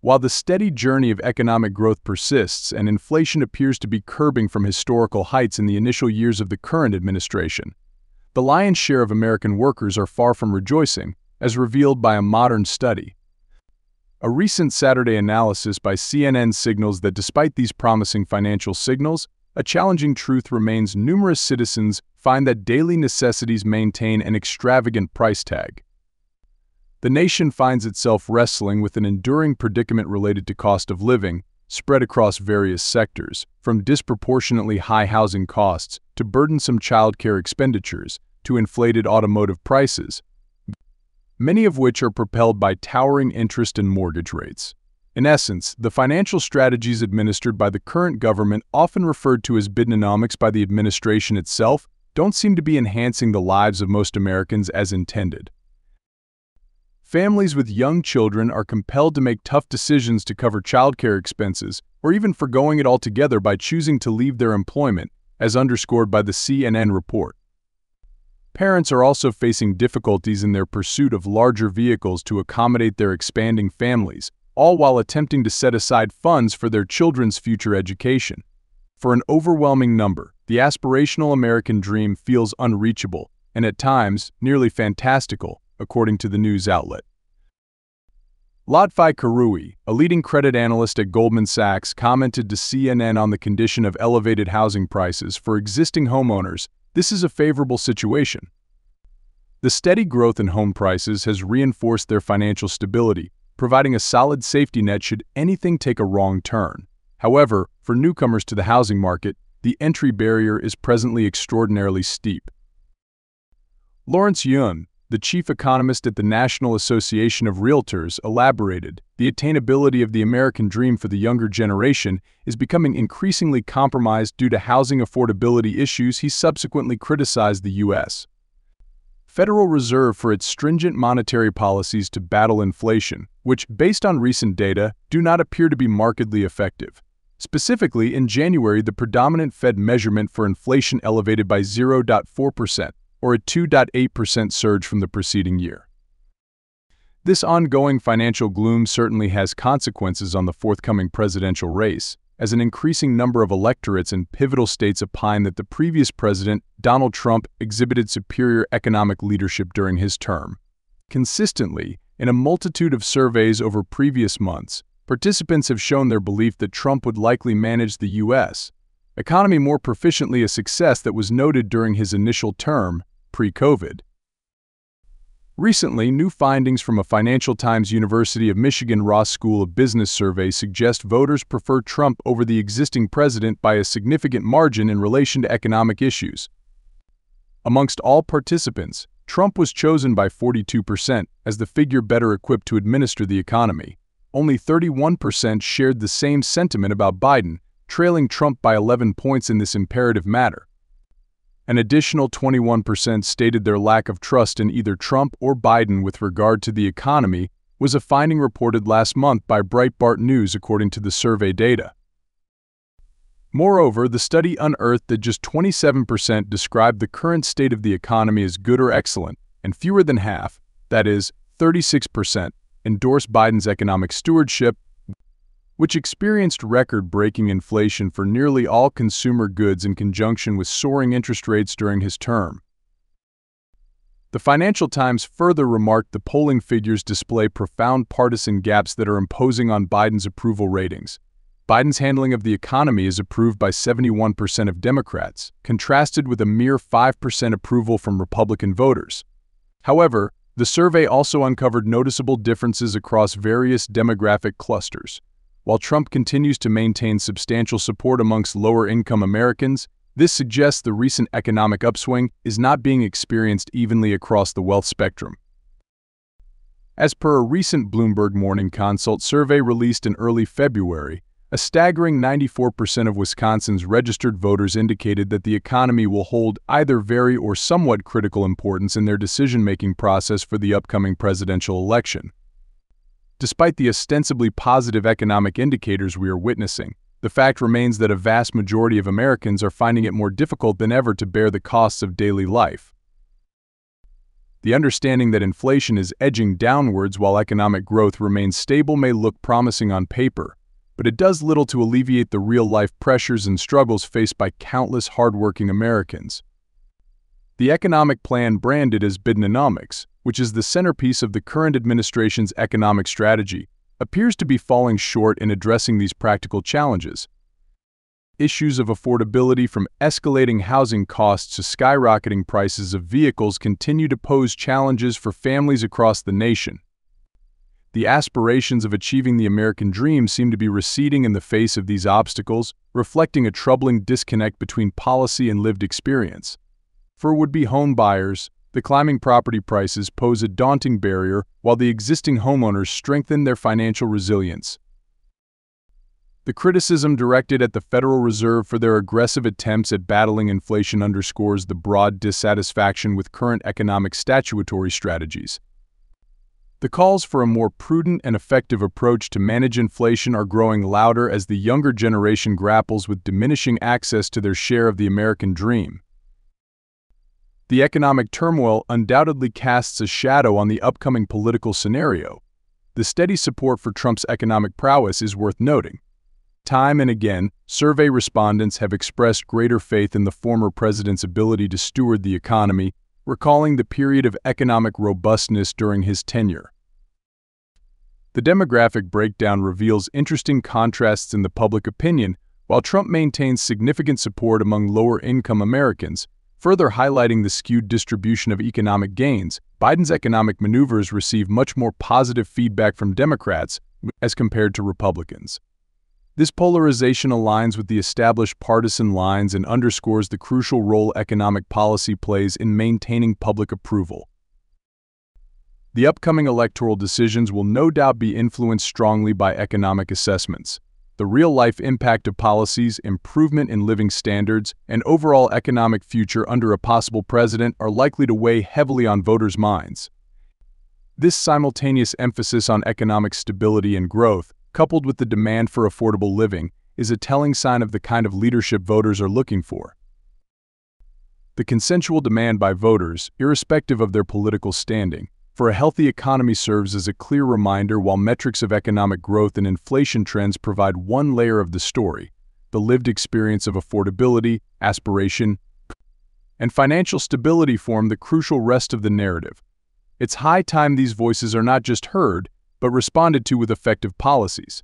While the steady journey of economic growth persists and inflation appears to be curbing from historical heights in the initial years of the current administration, the lion's share of American workers are far from rejoicing, as revealed by a modern study. A recent Saturday analysis by CNN signals that despite these promising financial signals, a challenging truth remains numerous citizens find that daily necessities maintain an extravagant price tag. The nation finds itself wrestling with an enduring predicament related to cost of living, spread across various sectors, from disproportionately high housing costs to burdensome childcare expenditures to inflated automotive prices, many of which are propelled by towering interest and mortgage rates. In essence, the financial strategies administered by the current government, often referred to as Bidenomics by the administration itself, don't seem to be enhancing the lives of most Americans as intended. Families with young children are compelled to make tough decisions to cover childcare expenses, or even foregoing it altogether by choosing to leave their employment, as underscored by the CNN report. Parents are also facing difficulties in their pursuit of larger vehicles to accommodate their expanding families, all while attempting to set aside funds for their children's future education. For an overwhelming number, the aspirational American dream feels unreachable and at times nearly fantastical, according to the news outlet. Lotfi Karoui, a leading credit analyst at Goldman Sachs, commented to CNN on the condition of elevated housing prices for existing homeowners. This is a favorable situation. The steady growth in home prices has reinforced their financial stability, providing a solid safety net should anything take a wrong turn. However, for newcomers to the housing market, the entry barrier is presently extraordinarily steep. Lawrence Yun, the chief economist at the National Association of Realtors, elaborated the attainability of the American dream for the younger generation is becoming increasingly compromised due to housing affordability issues. He subsequently criticized the U.S. Federal Reserve for its stringent monetary policies to battle inflation, which, based on recent data, do not appear to be markedly effective. Specifically, in January, the predominant Fed measurement for inflation elevated by 0.4%, or a 2.8% surge from the preceding year. This ongoing financial gloom certainly has consequences on the forthcoming presidential race, as an increasing number of electorates in pivotal states opine that the previous president, Donald Trump, exhibited superior economic leadership during his term. Consistently, in a multitude of surveys over previous months, participants have shown their belief that Trump would likely manage the U.S. economy more proficiently a success that was noted during his initial term, pre-COVID. Recently, new findings from a Financial Times University of Michigan Ross School of Business survey suggest voters prefer Trump over the existing president by a significant margin in relation to economic issues. Amongst all participants, Trump was chosen by 42% as the figure better equipped to administer the economy. Only 31% shared the same sentiment about Biden, trailing Trump by 11 points in this imperative matter. An additional 21% stated their lack of trust in either Trump or Biden with regard to the economy was a finding reported last month by Breitbart News according to the survey data. Moreover, the study unearthed that just 27% described the current state of the economy as good or excellent, and fewer than half, that is, 36%, endorsed Biden's economic stewardship which experienced record-breaking inflation for nearly all consumer goods in conjunction with soaring interest rates during his term. The Financial Times further remarked the polling figures display profound partisan gaps that are imposing on Biden's approval ratings. Biden's handling of the economy is approved by 71% of Democrats, contrasted with a mere 5% approval from Republican voters. However, the survey also uncovered noticeable differences across various demographic clusters. While Trump continues to maintain substantial support amongst lower-income Americans, this suggests the recent economic upswing is not being experienced evenly across the wealth spectrum. As per a recent Bloomberg Morning Consult survey released in early February, a staggering 94% of Wisconsin's registered voters indicated that the economy will hold either very or somewhat critical importance in their decision-making process for the upcoming presidential election. Despite the ostensibly positive economic indicators we are witnessing, the fact remains that a vast majority of Americans are finding it more difficult than ever to bear the costs of daily life. The understanding that inflation is edging downwards while economic growth remains stable may look promising on paper, but it does little to alleviate the real-life pressures and struggles faced by countless hardworking Americans. The economic plan branded as Bidenomics, which is the centerpiece of the current administration's economic strategy, appears to be falling short in addressing these practical challenges. Issues of affordability from escalating housing costs to skyrocketing prices of vehicles continue to pose challenges for families across the nation. The aspirations of achieving the American dream seem to be receding in the face of these obstacles, reflecting a troubling disconnect between policy and lived experience. For would-be home buyers, the climbing property prices pose a daunting barrier while the existing homeowners strengthen their financial resilience. The criticism directed at the Federal Reserve for their aggressive attempts at battling inflation underscores the broad dissatisfaction with current economic statutory strategies. The calls for a more prudent and effective approach to manage inflation are growing louder as the younger generation grapples with diminishing access to their share of the American dream. The economic turmoil undoubtedly casts a shadow on the upcoming political scenario. The steady support for Trump's economic prowess is worth noting. Time and again, survey respondents have expressed greater faith in the former president's ability to steward the economy, recalling the period of economic robustness during his tenure. The demographic breakdown reveals interesting contrasts in the public opinion, while Trump maintains significant support among lower-income Americans, further highlighting the skewed distribution of economic gains, Biden's economic maneuvers receive much more positive feedback from Democrats as compared to Republicans. This polarization aligns with the established partisan lines and underscores the crucial role economic policy plays in maintaining public approval. The upcoming electoral decisions will no doubt be influenced strongly by economic assessments. The real-life impact of policies, improvement in living standards, and overall economic future under a possible president are likely to weigh heavily on voters' minds. This simultaneous emphasis on economic stability and growth coupled with the demand for affordable living, is a telling sign of the kind of leadership voters are looking for. The consensual demand by voters, irrespective of their political standing, for a healthy economy serves as a clear reminder while metrics of economic growth and inflation trends provide one layer of the story, the lived experience of affordability, aspiration, and financial stability form the crucial rest of the narrative. It's high time these voices are not just heard, but responded to with effective policies.